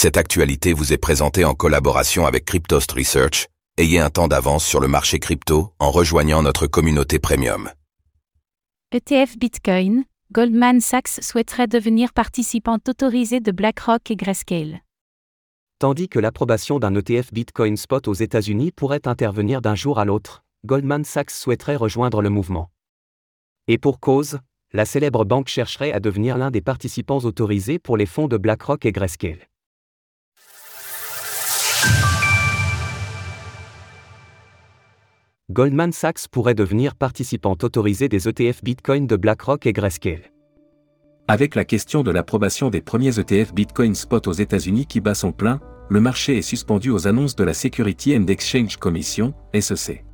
Cette actualité vous est présentée en collaboration avec Cryptost Research. Ayez un temps d'avance sur le marché crypto en rejoignant notre communauté premium. ETF Bitcoin, Goldman Sachs souhaiterait devenir participant autorisé de BlackRock et Grayscale. Tandis que l'approbation d'un ETF Bitcoin Spot aux États-Unis pourrait intervenir d'un jour à l'autre, Goldman Sachs souhaiterait rejoindre le mouvement. Et pour cause, la célèbre banque chercherait à devenir l'un des participants autorisés pour les fonds de BlackRock et Grayscale. Goldman Sachs pourrait devenir participant autorisé des ETF Bitcoin de BlackRock et Grayscale. Avec la question de l'approbation des premiers ETF Bitcoin Spot aux États-Unis qui bat son plein, le marché est suspendu aux annonces de la Security and Exchange Commission, SEC.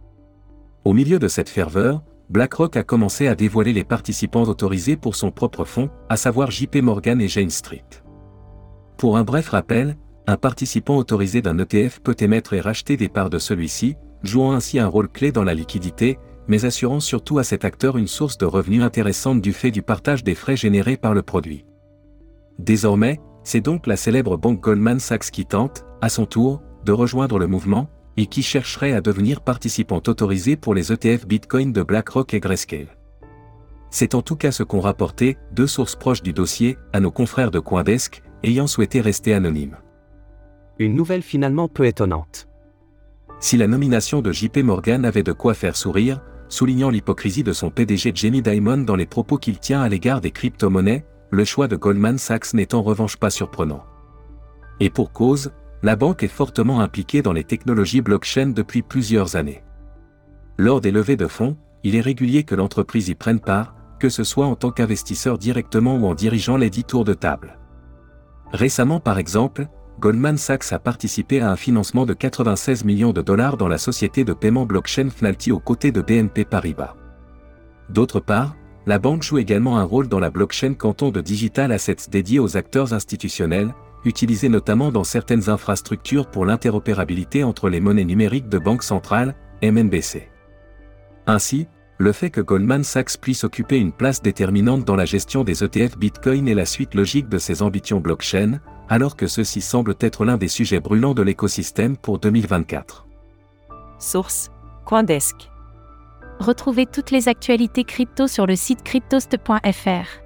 Au milieu de cette ferveur, BlackRock a commencé à dévoiler les participants autorisés pour son propre fonds, à savoir JP Morgan et Jane Street. Pour un bref rappel, un participant autorisé d'un ETF peut émettre et racheter des parts de celui-ci, jouant ainsi un rôle clé dans la liquidité, mais assurant surtout à cet acteur une source de revenus intéressante du fait du partage des frais générés par le produit. Désormais, c'est donc la célèbre banque Goldman Sachs qui tente, à son tour, de rejoindre le mouvement, et qui chercherait à devenir participant autorisé pour les ETF Bitcoin de BlackRock et Grayscale. C'est en tout cas ce qu'ont rapporté deux sources proches du dossier à nos confrères de Coindesk, ayant souhaité rester anonymes. Une nouvelle finalement peu étonnante. Si la nomination de JP Morgan avait de quoi faire sourire, soulignant l'hypocrisie de son PDG Jamie Dimon dans les propos qu'il tient à l'égard des crypto-monnaies, le choix de Goldman Sachs n'est en revanche pas surprenant. Et pour cause, la banque est fortement impliquée dans les technologies blockchain depuis plusieurs années. Lors des levées de fonds, il est régulier que l'entreprise y prenne part, que ce soit en tant qu'investisseur directement ou en dirigeant les dix tours de table. Récemment par exemple, Goldman Sachs a participé à un financement de 96 millions de dollars dans la société de paiement blockchain Fnalty aux côtés de BNP Paribas. D'autre part, la banque joue également un rôle dans la blockchain canton de digital assets dédiés aux acteurs institutionnels, utilisés notamment dans certaines infrastructures pour l'interopérabilité entre les monnaies numériques de banque centrale, MNBC. Ainsi, le fait que Goldman Sachs puisse occuper une place déterminante dans la gestion des ETF Bitcoin est la suite logique de ses ambitions blockchain, alors que ceci semble être l'un des sujets brûlants de l'écosystème pour 2024. Source Coindesk. Retrouvez toutes les actualités crypto sur le site cryptost.fr.